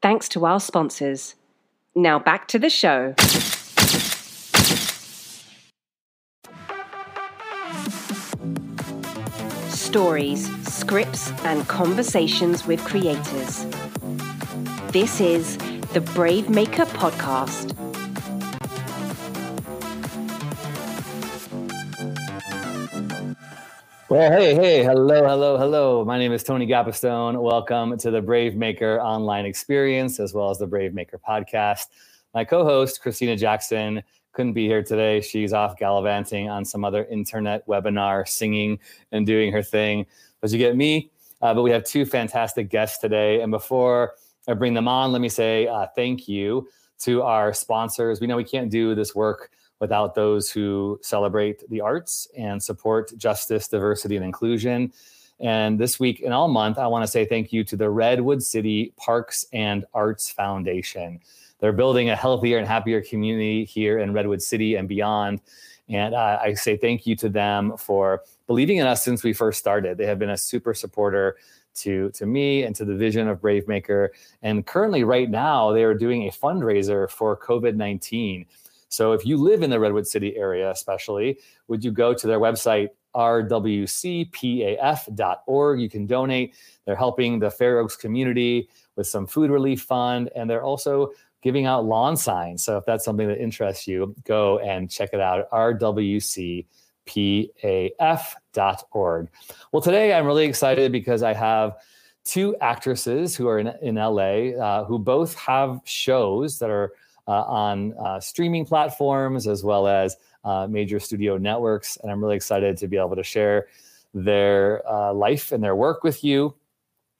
Thanks to our sponsors. Now back to the show. Stories, scripts, and conversations with creators. This is the Brave Maker Podcast. Well, hey, hey, hello, hello, hello. My name is Tony Gapastione. Welcome to the Brave Maker online experience, as well as the Brave Maker podcast. My co host, Christina Jackson, couldn't be here today. She's off gallivanting on some other internet webinar, singing and doing her thing. But you get me. Uh, but we have two fantastic guests today. And before I bring them on, let me say uh, thank you to our sponsors. We know we can't do this work without those who celebrate the arts and support justice, diversity, and inclusion. And this week and all month, I want to say thank you to the Redwood City Parks and Arts Foundation. They're building a healthier and happier community here in Redwood City and beyond. And uh, I say thank you to them for believing in us since we first started. They have been a super supporter to, to me and to the vision of Brave Maker. And currently, right now, they are doing a fundraiser for COVID 19. So if you live in the Redwood City area, especially, would you go to their website, rwcpaf.org? You can donate. They're helping the Fair Oaks community with some food relief fund, and they're also giving out lawn signs. So if that's something that interests you, go and check it out, rwcpaf.org. Well, today I'm really excited because I have two actresses who are in, in LA uh, who both have shows that are on uh, streaming platforms as well as uh, major studio networks. And I'm really excited to be able to share their life and their work with you.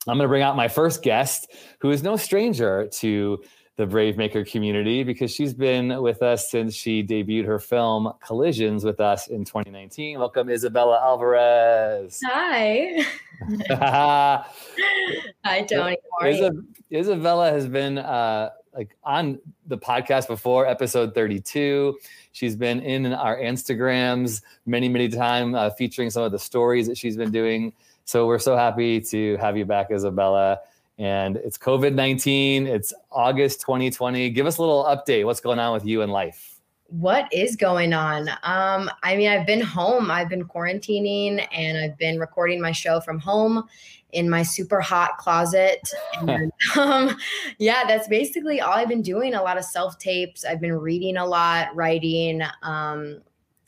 I'm going to bring out my first guest, who is no stranger to the Brave Maker community because she's been with us since she debuted her film Collisions with us in 2019. Welcome, Izabella Alvarez. Hi. Hi, Tony. Izabella has been uh, like on the podcast before, episode 32. She's been in our Instagrams many, many times, uh, featuring some of the stories that she's been doing. So we're so happy to have you back, Izabella. And it's COVID 19, it's August 2020. Give us a little update. What's going on with you in life? What is going on? Um, I mean, I've been home, I've been quarantining, and I've been recording my show from home in my super hot closet. And, um, yeah, that's basically all I've been doing. A lot of self tapes. I've been reading a lot, writing, um,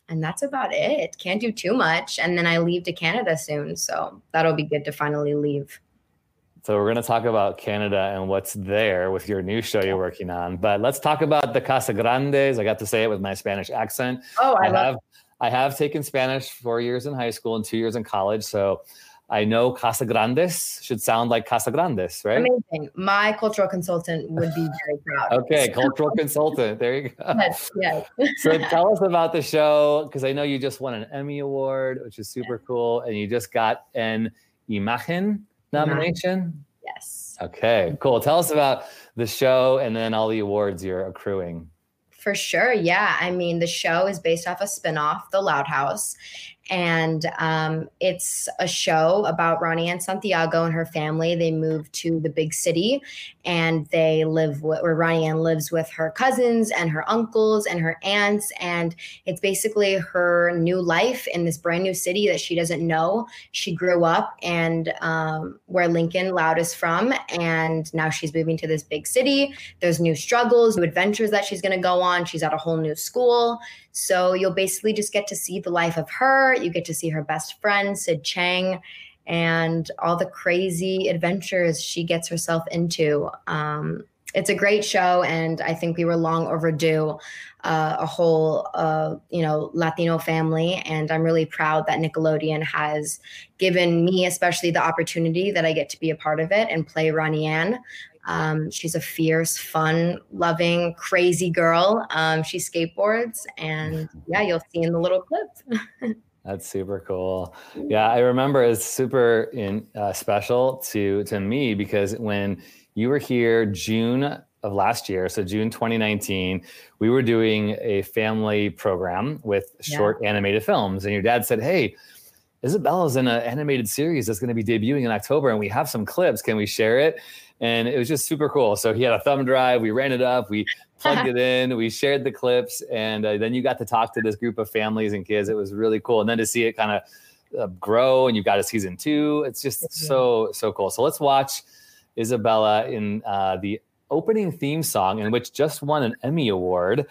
and that's about it. Can't do too much. And then I leave to Canada soon, so that'll be good to finally leave. So we're going to talk about Canada and what's there with your new show you're working on. But let's talk about the Casagrandes. I got to say it with my Spanish accent. Oh, I, I have I have taken Spanish four years in high school and two years in college. So I know Casa Grandes should sound like Casa Grandes, right? Amazing. My cultural consultant would be very proud. okay, cultural consultant. There you go. Yes, yes. so tell us about the show because I know you just won an Emmy Award, which is super cool, and you just got an Imagen nomination? Yes. Okay, cool. Tell us about the show and then all the awards you're accruing. For sure. Yeah. I mean, the show is based off a spinoff, The Loud House and um, it's a show about Ronnie Anne Santiago and her family. They move to the big city, and they live with, where Ronnie Anne lives with her cousins and her uncles and her aunts, and it's basically her new life in this brand new city that she doesn't know. She grew up and um, where Lincoln Loud is from, and now she's moving to this big city. There's new struggles, new adventures that she's going to go on. She's at a whole new school. So you'll basically just get to see the life of her. You get to see her best friend, Sid Chang, and all the crazy adventures she gets herself into. Um, it's a great show, and I think we were long overdue. Uh, a whole, uh, you know, Latino family, and I'm really proud that Nickelodeon has given me, especially, the opportunity that I get to be a part of it and play Ronnie Anne. Um, she's a fierce, fun, loving, crazy girl. Um, she skateboards, and yeah, you'll see in the little clip. That's super cool. Yeah, I remember it's super in, uh, special to to me because when you were here June of last year, so June 2019, we were doing a family program with short yeah. animated films, and your dad said, "Hey." Izabella's in an animated series that's going to be debuting in October, and we have some clips. Can we share it? And it was just super cool. So he had a thumb drive. We ran it up. We plugged it in. We shared the clips, and uh, then you got to talk to this group of families and kids. It was really cool. And then to see it kind of uh, grow, and you've got a season two. It's just so so cool. So let's watch Izabella in uh, the opening theme song, in which just won an Emmy award.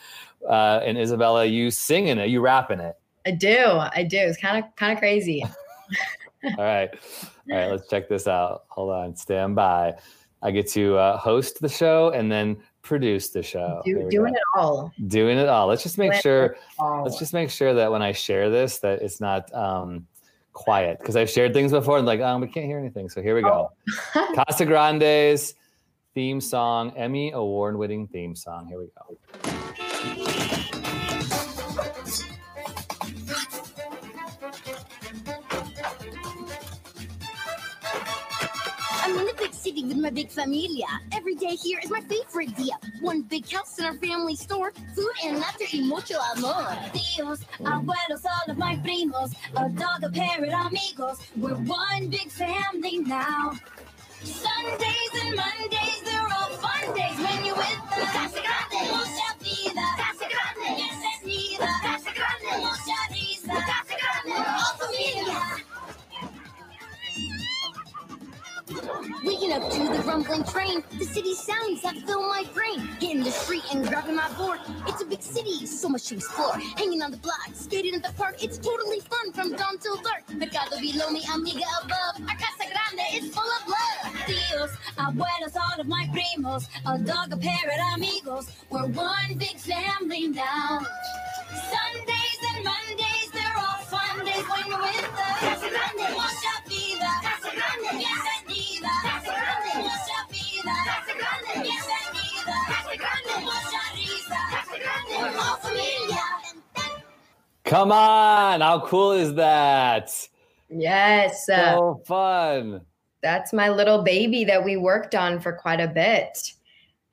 Uh, and Izabella, you singing it, you rapping it. I do. I do. It's kind of kind of crazy. All right. All right. Let's check this out. Hold on. Stand by. I get to uh, host the show and then produce the show. Do, doing it all. Doing it all. Let's just make doing sure. Let's just make sure that when I share this, that it's not um, quiet because I've shared things before and like, um, we can't hear anything. So here we go. Oh. Casa Grande's theme song, Emmy award-winning theme song. Here we go. City with my big familia. Every day here is my favorite dia. One big house in our family store. Food and laughter y mucho amor. Tíos, abuelos, all of my primos. A dog, a parrot, amigos. We're one big family now. Sundays and Mondays, they're all fun days when you're with us. Casa Grande. Mucha vida. Casa Grande. Bienvenida. Casa Grande. Mucha risa. Casa Grande. All familia. Waking up to the rumbling train, the city sounds that fill my brain. Hitting the street and grabbing my board. It's a big city, so much to explore. Hanging on the block, skating at the park, it's totally fun from dawn till dark. Mercado below me, amiga above. Our casa grande is full of love. Tíos, abuelos, all of my primos, a dog, a parrot, amigos. We're one big family now. Sundays and Mondays, Come on, how cool is that? Yes. So uh, fun. That's my little baby that we worked on for quite a bit.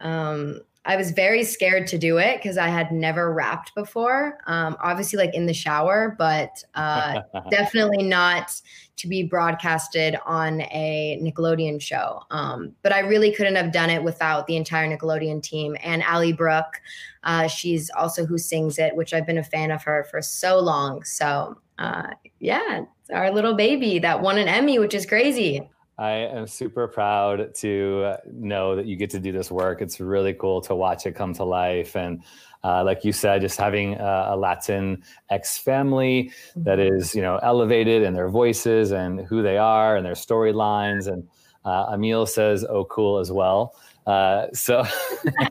Um, I was very scared to do it because I had never rapped before. Um, obviously, like in the shower, but uh, definitely not to be broadcasted on a Nickelodeon show. Um, but I really couldn't have done it without the entire Nickelodeon team and Ali Brooke. Uh, she's also who sings it, which I've been a fan of her for so long. So uh, yeah, our little baby that won an Emmy, which is crazy. I am super proud to know that you get to do this work. It's really cool to watch it come to life. And uh, like you said, just having a, a Latin X family that mm-hmm. you know, elevated in their voices and who they are and their storylines. And uh, Emil says, "Oh, cool" as well. Uh, so,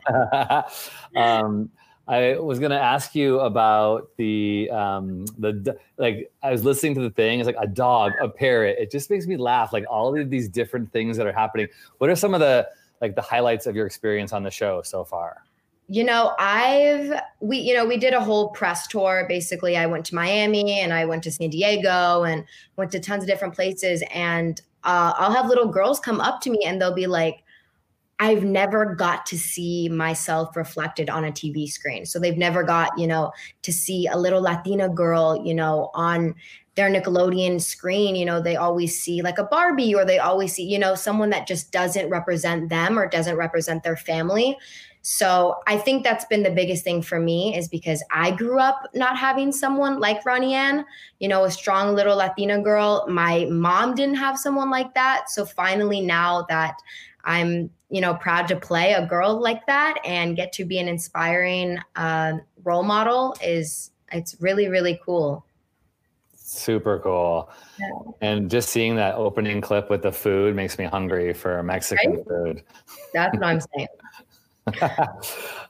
um, I was going to ask you about the um, the like. I was listening to the thing. It's like a dog, a parrot. It just makes me laugh. Like all of these different things that are happening. What are some of the like the highlights of your experience on the show so far? You know, I've we you know we did a whole press tour. Basically, I went to Miami and I went to San Diego and went to tons of different places. And uh, I'll have little girls come up to me and they'll be like I've never got to see myself reflected on a TV screen. So they've never got, you know, to see a little Latina girl, you know, on their Nickelodeon screen. You know, they always see like a Barbie or they always see, you know, someone that just doesn't represent them or doesn't represent their family. So I think that's been the biggest thing for me is because I grew up not having someone like Ronnie Anne, you know, a strong little Latina girl. My mom didn't have someone like that. So finally, now that I'm you know proud to play a girl like that and get to be an inspiring uh, role model is it's really really cool. Super cool. Yeah. and just seeing that opening clip with the food makes me hungry for mexican right? food. That's what i'm saying.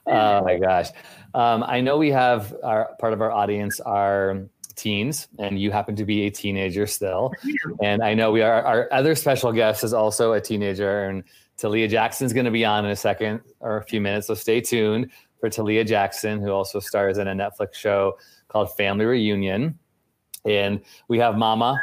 Oh my gosh. Um, i know we have our part of our audience are teens and you happen to be a teenager still. And i know we are our other special guest is also a teenager and Talia Jackson's going to be on in a second or a few minutes, so stay tuned for Talia Jackson, who also stars in a Netflix show called Family Reunion. And we have Mama,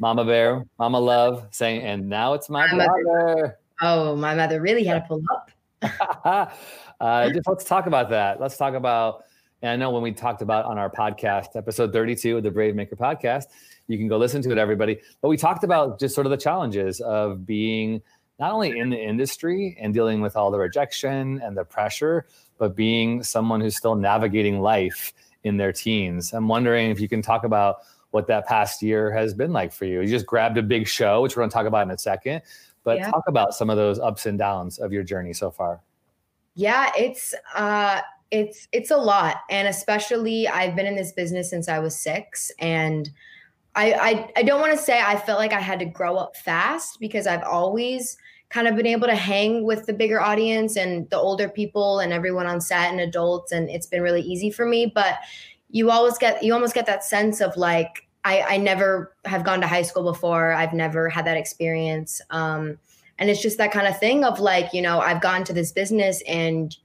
Mama Bear, Mama Love saying, and now it's my, my mother. Oh, my mother really had to pull up. uh, just let's talk about that. Let's talk about, and I know when we talked about on our podcast, episode 32 of the Brave Maker podcast, you can go listen to it, everybody. But we talked about just sort of the challenges of being not only in the industry and dealing with all the rejection and the pressure, but being someone who's still navigating life in their teens. I'm wondering if you can talk about what that past year has been like for you. You just grabbed a big show, which we're going to talk about in a second, but yeah. talk about some of those ups and downs of your journey so far. Yeah, it's uh it's it's a lot and especially I've been in this business since I was 6 and I, I, I don't want to say I felt like I had to grow up fast because I've always kind of been able to hang with the bigger audience and the older people and everyone on set and adults and it's been really easy for me but you always get you almost get that sense of like I, I never have gone to high school before. I've never had that experience. Um, and it's just that kind of thing of like you know I've gone to this business and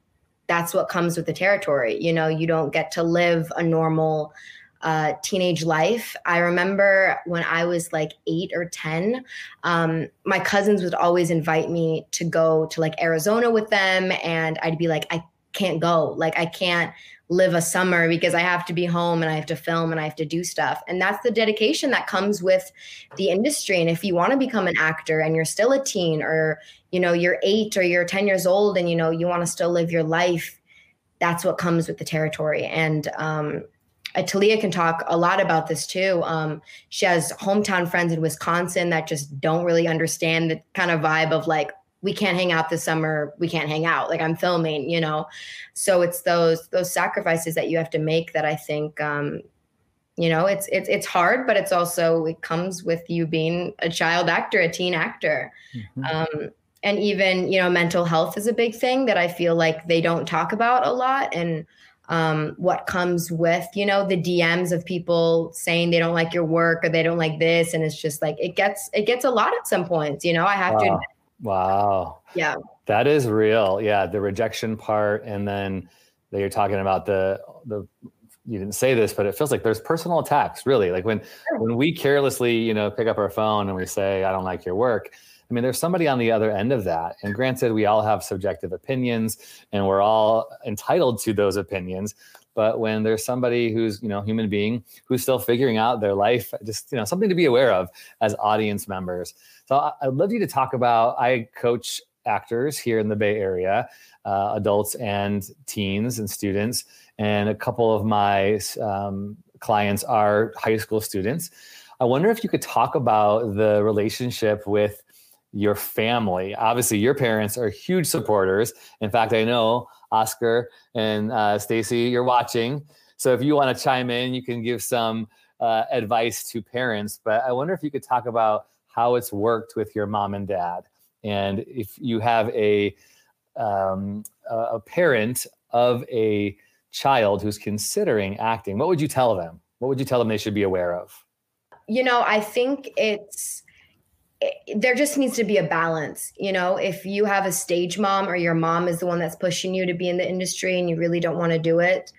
that's what comes with the territory. You know you don't get to live a normal uh, teenage life. I remember when I was like eight or 10, um, my cousins would always invite me to go to like Arizona with them. And I'd be like, I can't go. Like, I can't live a summer because I have to be home and I have to film and I have to do stuff. And that's the dedication that comes with the industry. And if you want to become an actor and you're still a teen or, you know, you're eight or you're 10 years old and, you know, you want to still live your life, that's what comes with the territory. And, um, Talia can talk a lot about this too. Um, she has hometown friends in Wisconsin that just don't really understand the kind of vibe of like, we can't hang out this summer. We can't hang out. Like I'm filming, you know. So it's those those sacrifices that you have to make that I think, um, you know, it's it's it's hard, but it's also it comes with you being a child actor, a teen actor. Mm-hmm. Um, and even you know mental health is a big thing that i feel like they don't talk about a lot and um, what comes with you know the dms of people saying they don't like your work or they don't like this. And it's just like it gets it gets a lot at some points you know i have wow. to wow. Yeah. That is real. Yeah. The rejection part. And then that you're talking about the the you didn't say this but it feels like there's personal attacks really. Like when sure. when we carelessly you know pick up our phone and we say i don't like your work I mean, there's somebody on the other end of that. And granted, we all have subjective opinions and we're all entitled to those opinions. But when there's somebody who's, you know, human being who's still figuring out their life, just, you know, something to be aware of as audience members. So I'd love you to talk about, I coach actors here in the Bay Area, uh, adults and teens and students. And a couple of my um, clients are high school students. I wonder if you could talk about the relationship with your family. Obviously, your parents are huge supporters. In fact, I know Oscar and uh, Stacy, you're watching. So if you want to chime in, you can give some uh, advice to parents. But I wonder if you could talk about how it's worked with your mom and dad, and if you have a um, a parent of a child who's considering acting, what would you tell them? What would you tell them they should be aware of? You know, I think it's there just needs to be a balance. You know, if you have a stage mom or your mom is the one that's pushing you to be in the industry and you really don't want to do it,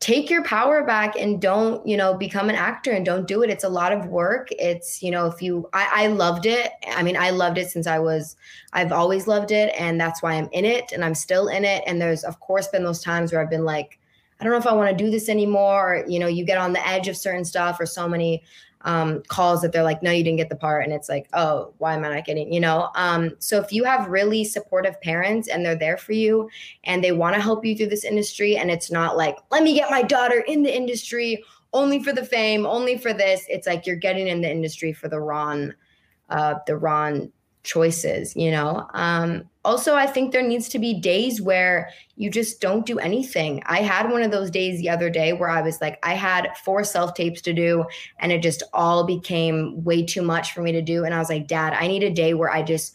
take your power back and don't, you know, become an actor and don't do it. It's a lot of work. It's, you know, if you, I, I loved it. I mean, I loved it since I was, I've always loved it. And that's why I'm in it and I'm still in it. And there's, of course, been those times where I've been like, I don't know if I want to do this anymore. Or, you know, you get on the edge of certain stuff or so many um, calls that they're like, no, you didn't get the part. And it's like, oh, why am I not getting, you know? Um, so if you have really supportive parents and they're there for you and they want to help you through this industry, and it's not like, let me get my daughter in the industry only for the fame, only for this. It's like you're getting in the industry for the Ron, uh, the Ron choices, you know? Um, also, I think there needs to be days where you just don't do anything. I had one of those days the other day where I was like, I had four self tapes to do, and it just all became way too much for me to do. And I was like, Dad, I need a day where I just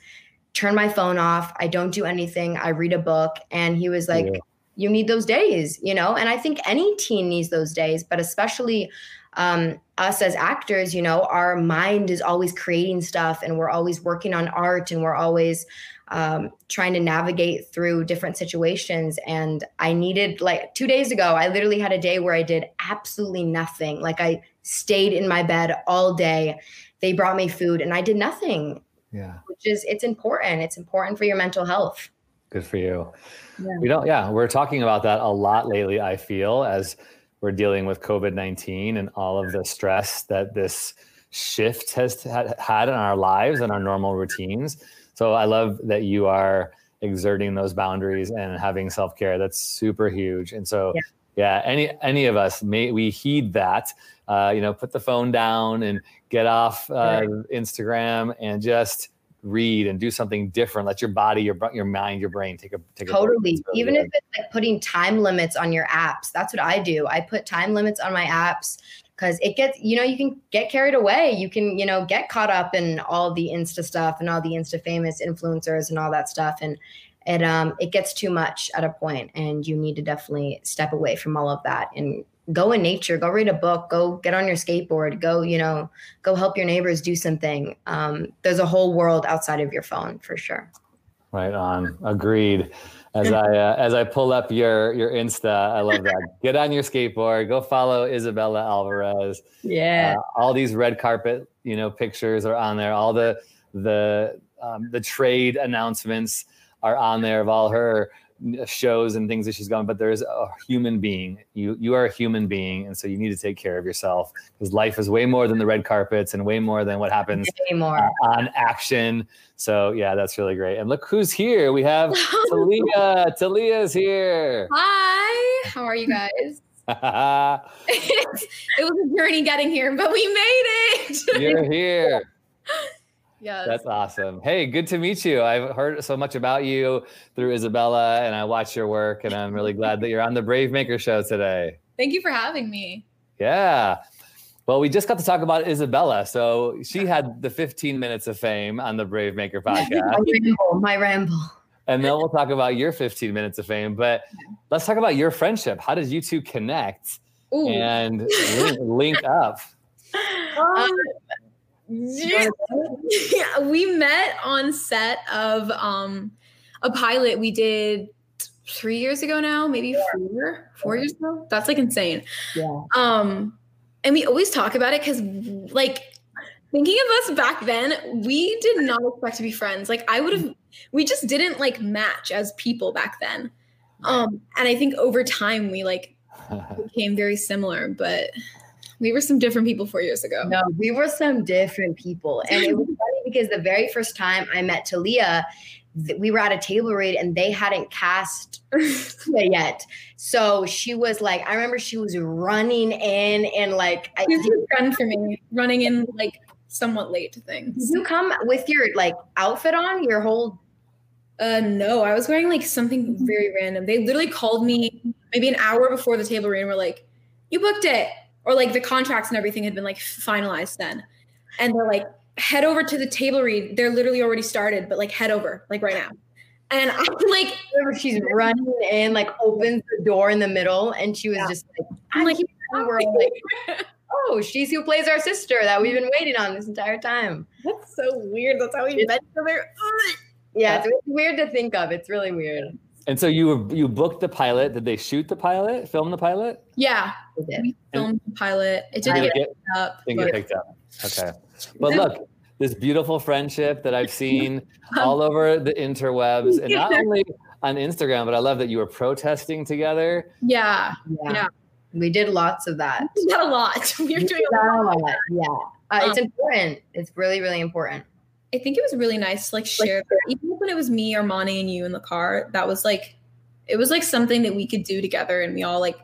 turn my phone off. I don't do anything. I read a book. And he was like, yeah. You need those days, you know? And I think any teen needs those days, but especially um, us as actors, you know, our mind is always creating stuff and we're always working on art and we're always um, trying to navigate through different situations. And I needed, like, two days ago, I literally had a day where I did absolutely nothing. Like, I stayed in my bed all day. They brought me food and I did nothing. Yeah. Which is, it's important. It's important for your mental health. Good for you. Yeah. We don't, yeah, we're talking about that a lot lately, I feel, as we're dealing with COVID 19 and all of the stress that this shift has had in our lives and our normal routines. So I love that you are exerting those boundaries and having self care. That's super huge. And so, yeah, yeah any any of us may we heed that. Uh, you know, put the phone down and get off uh, Instagram and just read and do something different. Let your body, your your mind, your brain take a take totally. a totally. Even good. if it's like putting time limits on your apps, that's what I do. I put time limits on my apps because it gets you know you can get carried away you can you know get caught up in all the insta stuff and all the insta famous influencers and all that stuff and it um it gets too much at a point and you need to definitely step away from all of that and go in nature go read a book go get on your skateboard go you know go help your neighbors do something um, there's a whole world outside of your phone for sure right on agreed as I uh, as I pull up your your Insta. I love that. Get on your skateboard. Go follow Izabella Alvarez. Yeah. Uh, all these red carpet, you know, pictures are on there. All the the um, the trade announcements are on there of all her shows and things that she's gone but there's a human being. You you are a human being and so you need to take care of yourself because life is way more than the red carpets and way more than what happens uh, on action. So yeah that's really great. And look who's here. We have talia. Talia's here. Hi. How are you guys? It was a journey getting here but we made it. You're here Yes. That's awesome. Hey, good to meet you. I've heard so much about you through Izabella and I watch your work and I'm really glad that you're on the Brave Maker show today. Thank you for having me. Yeah. Well, we just got to talk about Izabella. So she had the 15 minutes of fame on the Brave Maker podcast. my ramble, my ramble. And then we'll talk about your 15 minutes of fame. But let's talk about your friendship. How did you two connect Ooh. and link, link up? Um, yeah, we met on set of um, a pilot we did three years ago now, maybe four, four years ago. That's like insane. Yeah. Um, and we always talk about it because, like, thinking of us back then, we did not expect to be friends. Like, I would have, we just didn't like match as people back then. Um, and I think over time we like became very similar, but we were some different people four years ago. No, we were some different people. And it was funny because the very first time I met Talia, we were at a table read and they hadn't cast yet. So she was like, I remember she was running in and like I a for me, running in like somewhat late to things. Did you come with your like outfit on, your whole uh no, I was wearing like something very random. They literally called me maybe an hour before the table read and were like, You booked it or like the contracts and everything had been like finalized then. And they're like, head over to the table read. They're literally already started, but like head over, like right now. And I'm like, she's running in, like opens the door in the middle, and she was yeah. just like, I'm like, we're like, oh, she's who plays our sister that we've been waiting on this entire time. That's so weird. That's how we met each other. Yeah, it's weird to think of. It's really weird. And so you were you booked the pilot. Did they shoot the pilot? Film the pilot? Yeah, we filmed the pilot. It didn't get, get picked up. Didn't get picked up. Okay, but look, this beautiful friendship that I've seen all over the interwebs, and not only on Instagram, but I love that you were protesting together. Yeah, yeah. yeah. We did lots of that. Not a lot. We were doing a lot. Yeah, uh, um, it's important. It's really, really important. I think it was really nice to like share even when it was me, Armani, and you in the car. That was like it was like something that we could do together and we all like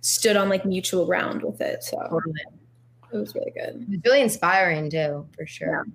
stood on like mutual ground with it. So totally. it was really good. It was really inspiring too, for sure.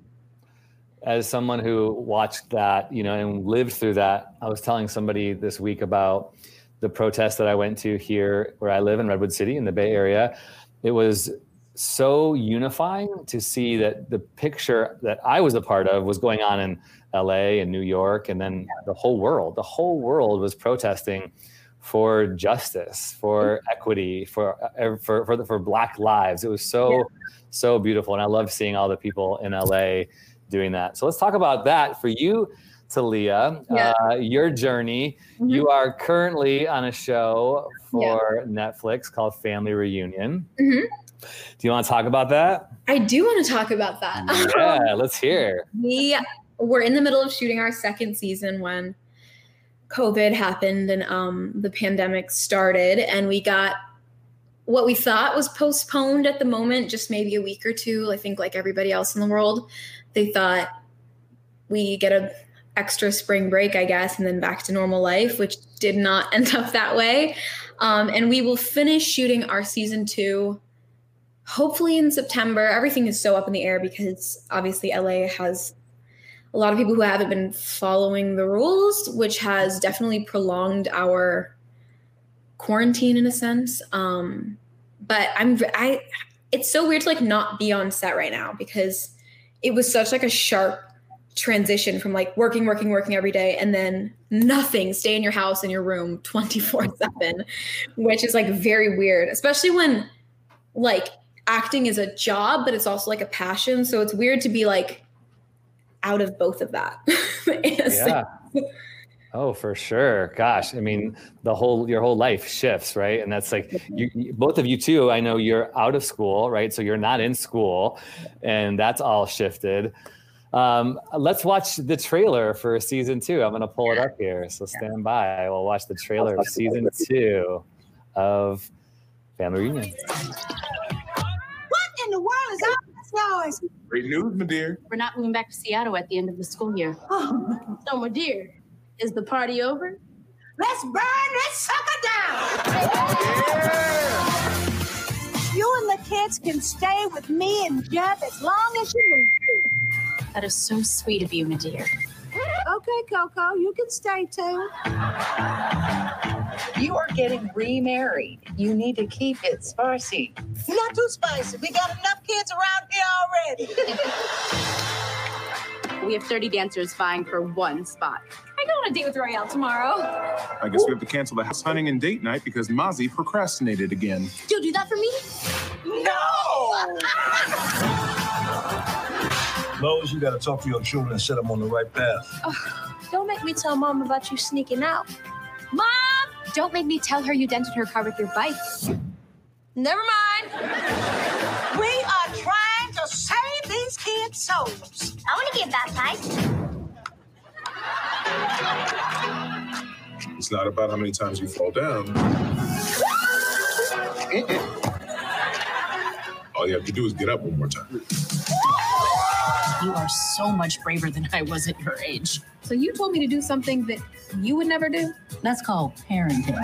As someone who watched that, you know, and lived through that, I was telling somebody this week about the protest that I went to here where I live in Redwood City in the Bay Area. It was so unifying to see that the picture that I was a part of was going on in LA and New York, and then the whole world. The whole world was protesting for justice, for equity, for uh, for for, the, for Black lives. It was so yeah. so beautiful, and I love seeing all the people in LA doing that. So let's talk about that for you. Talia, Yeah. Uh, your journey. Mhm. You are currently on a show Yeah. for Netflix called Family Reunion. Mhm. Do you want to talk about that? I do want to talk about that. yeah, let's hear. we were in the middle of shooting our second season when COVID happened and um, the pandemic started, and we got what we thought was postponed at the moment, just maybe a week or two. I think, like everybody else in the world, they thought we get a extra spring break, I guess, and then back to normal life, which did not end up that way. Um, and we will finish shooting our season two hopefully in September. Everything is so up in the air because obviously LA has a lot of people who haven't been following the rules, which has definitely prolonged our quarantine in a sense. Um, but I'm I it's so weird to like not be on set right now because it was such like a sharp transition from like working working working every day and then nothing stay in your house in your room 24 7 which is like very weird especially when like acting is a job but it's also like a passion so it's weird to be like out of both of that in a sense. Yeah. Oh, for sure. Gosh, I mean, the whole your whole life shifts, right? And that's like you, you- both of you too. I know you're out of school, right? So you're not in school, and that's all shifted. Um, let's watch the trailer for season two. I'm going to pull it up here, so stand by. We'll watch the trailer of season two of Family Reunion. What in the world is all this noise? Great news, my dear. We're not moving back to Seattle at the end of the school year. Oh, So, my dear, is the party over? let's burn this sucker down. Yeah. You and the kids can stay with me and Jeff as long as you need That is so sweet of you, my dear. To. Okay, Coco, you can stay too. You are getting remarried. You need to keep it spicy. Not too spicy. We got enough kids around here already. We have 30 dancers vying for one spot. I go on a date with Royale tomorrow. I guess we have to cancel the house hunting and date night because Mazzi procrastinated again. You'll do that for me? no! Lois, you gotta talk to your children and set them on the right path. Oh, don't make me tell mom about you sneaking out. Mom! Don't make me tell her you dented her car with your bike. Never mind. We are trying to save these kids' souls. I want to get baptized. It's not about how many times you fall down. All you have to do is get up one more time. You are so much braver than I was at your age. So you told me to do something that you would never do? That's called parenting.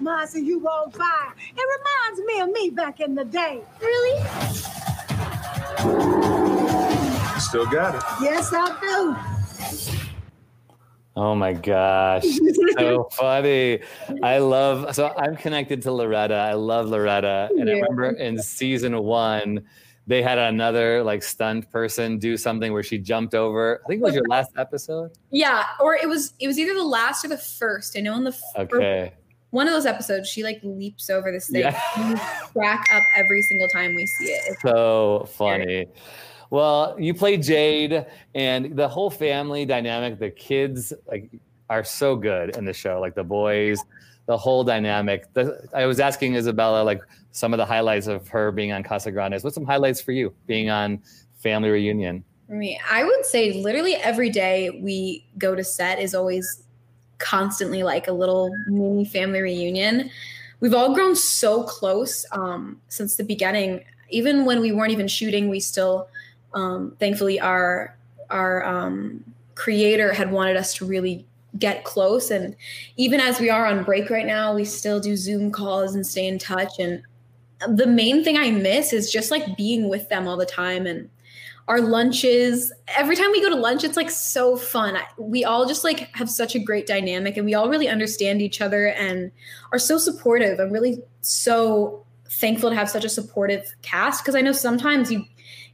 Marcy, you on fire. It reminds me of me back in the day. Really? Still got it. Yes, I do. Oh my gosh. so funny. I love so I'm connected to Loretta. I love Loretta. And I remember in season one, they had another like stunt person do something where she jumped over. I think it was your last episode. Yeah, or it was it was either the last or the first. I know in the Okay. one of those episodes, she like leaps over this thing. Yeah. Crack up every single time we see it. It's So funny. Well, you play Jade and the whole family dynamic, the kids like are so good in the show, like the boys, the whole dynamic. The, I was asking Izabella like some of the highlights of her being on Casagrandes. What's some highlights for you being on Family Reunion? For me, I would say literally every day we go to set is always constantly like a little mini family reunion. We've all grown so close um, since the beginning. Even when we weren't even shooting, we still, um, thankfully, our our um, creator had wanted us to really get close. And even as we are on break right now, we still do Zoom calls and stay in touch. And the main thing I miss is just like being with them all the time and our lunches every time we go to lunch it's like so fun I, we all just like have such a great dynamic and we all really understand each other and are so supportive i'm really so thankful to have such a supportive cast because i know sometimes you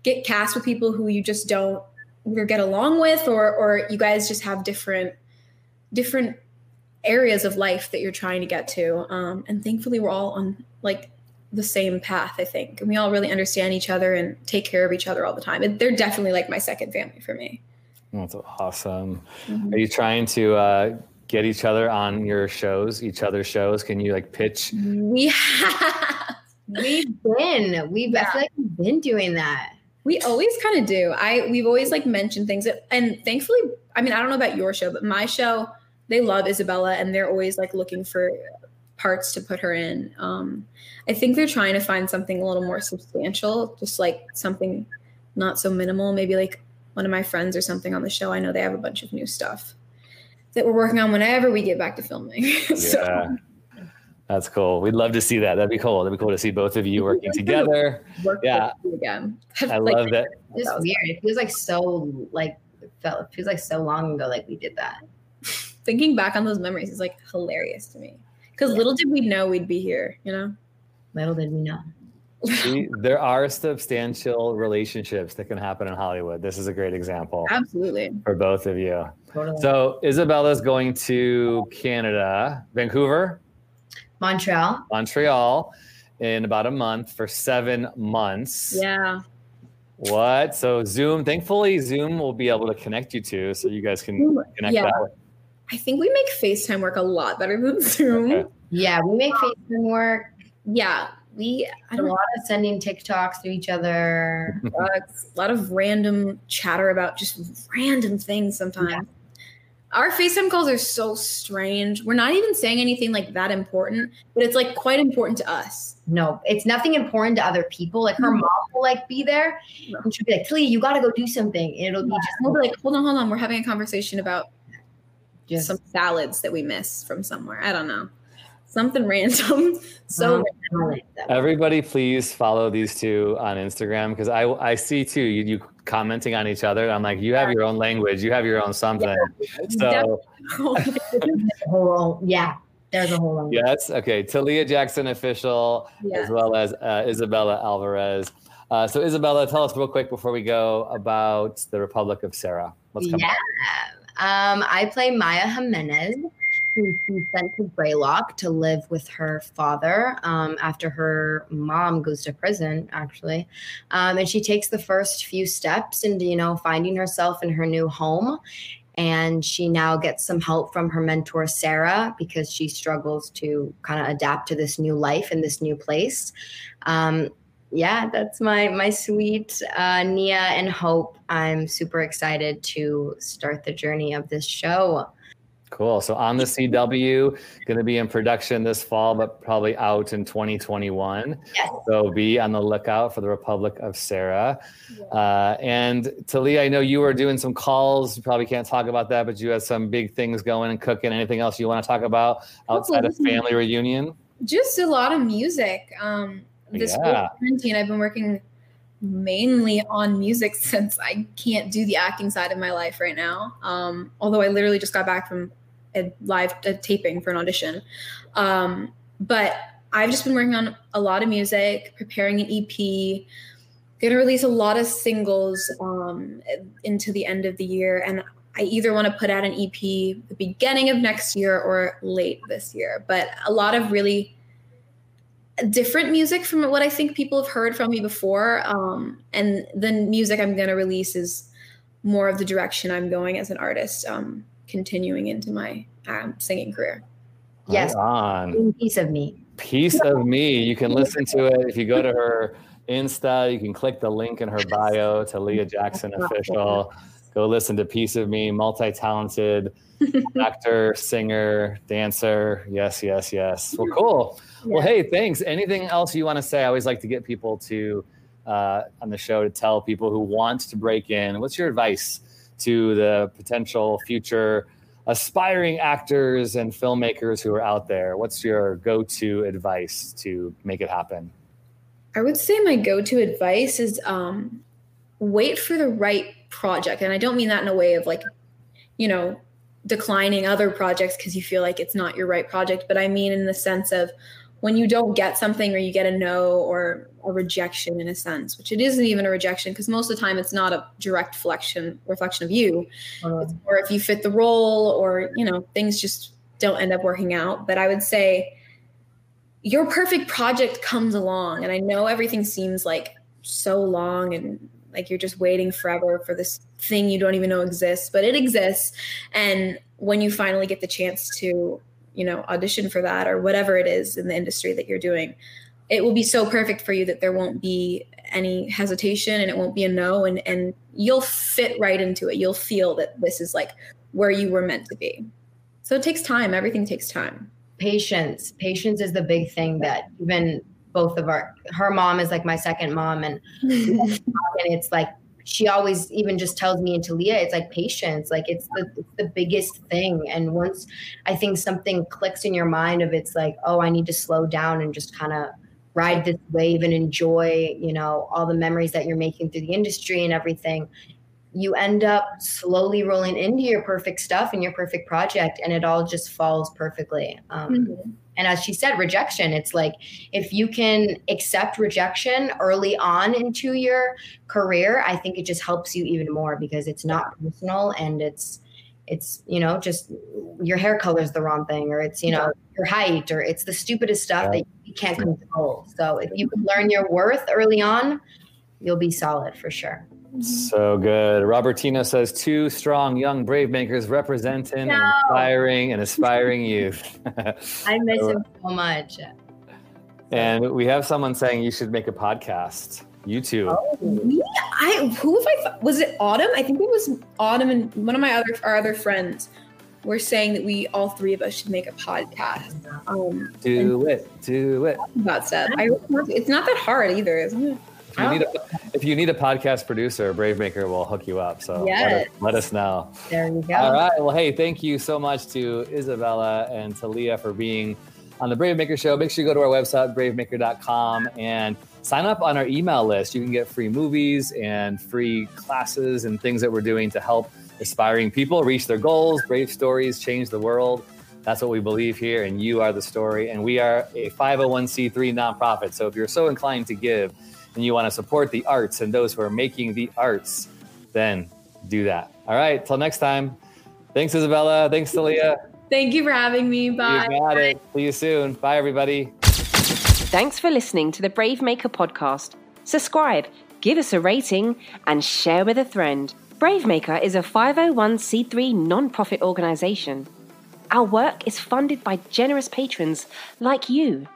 get cast with people who you just don't either get along with or or you guys just have different different areas of life that you're trying to get to um, and thankfully we're all on like the same path, I think. And we all really understand each other and take care of each other all the time. And they're definitely like my second family for me. That's awesome. Mm-hmm. Are you trying to uh, get each other on your shows, each other's shows? Can you like pitch? We have. We've been. We've yeah. I feel like we've been doing that. We always kind of do. I we've always like mentioned things that, and thankfully, I mean, I don't know about your show, but my show, they love Izabella and they're always like looking for parts to put her in. Um, I think they're trying to find something a little more substantial, just like something not so minimal. Maybe like one of my friends or something on the show. I know they have a bunch of new stuff that we're working on whenever we get back to filming. so. Yeah. That's cool. We'd love to see that. That'd be cool. That'd be cool to see both of you working together. Work yeah. Again. I like, love that. It's weird. It feels like so like it felt it feels like so long ago like we did that. Thinking back on those memories is like hilarious to me. Because yeah. little did we know we'd be here, you know? Little did we know. See, there are substantial relationships that can happen in Hollywood. This is a great example. Absolutely. For both of you. Totally. So Izabella's going to Canada, Vancouver. Montreal. Montreal in about a month for seven months. Yeah. What? So Zoom, thankfully, Zoom will be able to connect you to so you guys can connect yeah. that way. I think we make FaceTime work a lot better than Zoom. Okay. Yeah, we make FaceTime work. Yeah. We I don't a lot of sending TikToks to each other. a lot of random chatter about just random things sometimes. Yeah our FaceTime calls are so strange. We're not even saying anything like that important, but it's like quite important to us. No, it's nothing important to other people. Like her mm-hmm. mom will like be there and she'll be like, Talia, you gotta go do something. And it'll be just we'll be like, hold on, hold on. We're having a conversation about just some salads that we miss from somewhere. I don't know. Something random. so random. everybody please follow these two on Instagram because I I see too you, you commenting on each other. I'm like, you have your own language, you have your own something. Yeah. So, yeah, there's a whole lot. Yes. Okay. Talia Jackson official, as well as uh, Izabella Alvarez. Uh, so, Izabella, tell us real quick before we go about the Republic of Sarah. What's coming? Yeah. Um, I play Maya Jimenez who she sent to Greylock to live with her father um, after her mom goes to prison, actually. Um, and she takes the first few steps into, you know, finding herself in her new home. And she now gets some help from her mentor, Sarah, because she struggles to kind of adapt to this new life in this new place. Um, yeah, that's my my sweet uh, Nia and Hope. I'm super excited to start the journey of this show. Cool. So on the CW, going to be in production this fall, but probably out in 2021. Yes. So be on the lookout for the Republic of Sarah. Uh, and Talia, I know you were doing some calls. You probably can't talk about that, but you had some big things going and cooking. Anything else you want to talk about outside of family reunion? Just a lot of music. Um, this yeah. quarantine, I've been working mainly on music since I can't do the acting side of my life right now. Um, although I literally just got back from a live a taping for an audition. Um, but I've just been working on a lot of music, preparing an EP, gonna release a lot of singles um, into the end of the year. And I either want to put out an EP the beginning of next year or late this year. But a lot of really different music from what I think people have heard from me before. Um, and the music I'm gonna release is more of the direction I'm going as an artist. Um, continuing into my um, singing career. Yes. on. Piece of me. Piece of me. You can listen to it if you go to her Insta. You can click the link in her bio to Leah Jackson official. Go listen to Piece of Me. Multi-talented actor, singer, dancer. Yes, yes, yes. Well, cool. Yeah. Well, hey, thanks. Anything else you want to say? I always like to get people to uh, on the show to tell people who want to break in. What's your advice? To the potential future aspiring actors and filmmakers who are out there? What's your go to advice to make it happen? I would say my go to advice is um, wait for the right project. And I don't mean that in a way of like, you know, declining other projects because you feel like it's not your right project, but I mean in the sense of when you don't get something or you get a no or a rejection in a sense, which it isn't even a rejection because most of the time it's not a direct reflection reflection of you, uh-huh. or if you fit the role or you know things just don't end up working out. But I would say your perfect project comes along and i know everything seems like so long and like you're just waiting forever for this thing you don't even know exists but it exists. And when you finally get the chance to you know audition for that or whatever it is in the industry that you're doing it will be so perfect for you that there won't be any hesitation and it won't be a no. And and you'll fit right into it. You'll feel that this is like where you were meant to be. So it takes time. Everything takes time. Patience. Patience is the big thing that even both of our her mom is like my second mom and and it's like she always even just tells me and Talia, it's like patience. Like it's the it's the biggest thing. And once I think something clicks in your mind of it's like, oh, I need to slow down and just kind of ride this wave and enjoy, you know, all the memories that you're making through the industry and everything. You end up slowly rolling into your perfect stuff and your perfect project, and it all just falls perfectly. Um, mm-hmm. And as she said, rejection, it's like if you can accept rejection early on into your career, I think it just helps you even more because it's not personal and it's it's you know just your hair color is the wrong thing or it's you know your height or it's the stupidest stuff yeah. that you can't control. So if you can learn your worth early on you'll be solid for sure so good. Robertina says two strong young brave makers representing no. and inspiring and aspiring youth. I miss him so much. And we have someone saying you should make a podcast. You too. Oh, me? I who if I was it Autumn? I think it was Autumn and one of my other our other friends were saying that we all three of us should make a podcast. Um, do it, do it. About that. I, it's not that hard either, isn't it? If you, need a, if you need a podcast producer, Bravemaker will hook you up. So yes. let, us, let, us, know. There you go. All right. Well, hey, thank you so much to Izabella and Talia for being on the Bravemaker Show. Make sure you go to our website, bravemaker.com, and sign up on our email list. You can get free movies and free classes and things that we're doing to help aspiring people reach their goals, brave stories, change the world. That's what we believe here, and you are the story. And we are a 501c3 nonprofit. So if you're so inclined to give, and you want to support the arts and those who are making the arts, then do that. All right. Till next time. Thanks, Izabella. Thanks, Talia. Thank you for having me. Bye. You got it. See you soon. Bye, everybody. Thanks for listening to the Brave Maker podcast. Subscribe, give us a rating, and share with a friend. Brave Maker is a 501c3 non-profit organization. Our work is funded by generous patrons like you.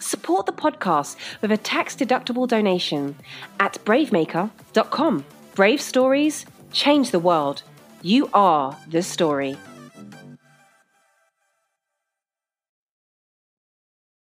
Support the podcast with a tax deductible donation at bravemaker.com. Brave stories change the world. You are the story.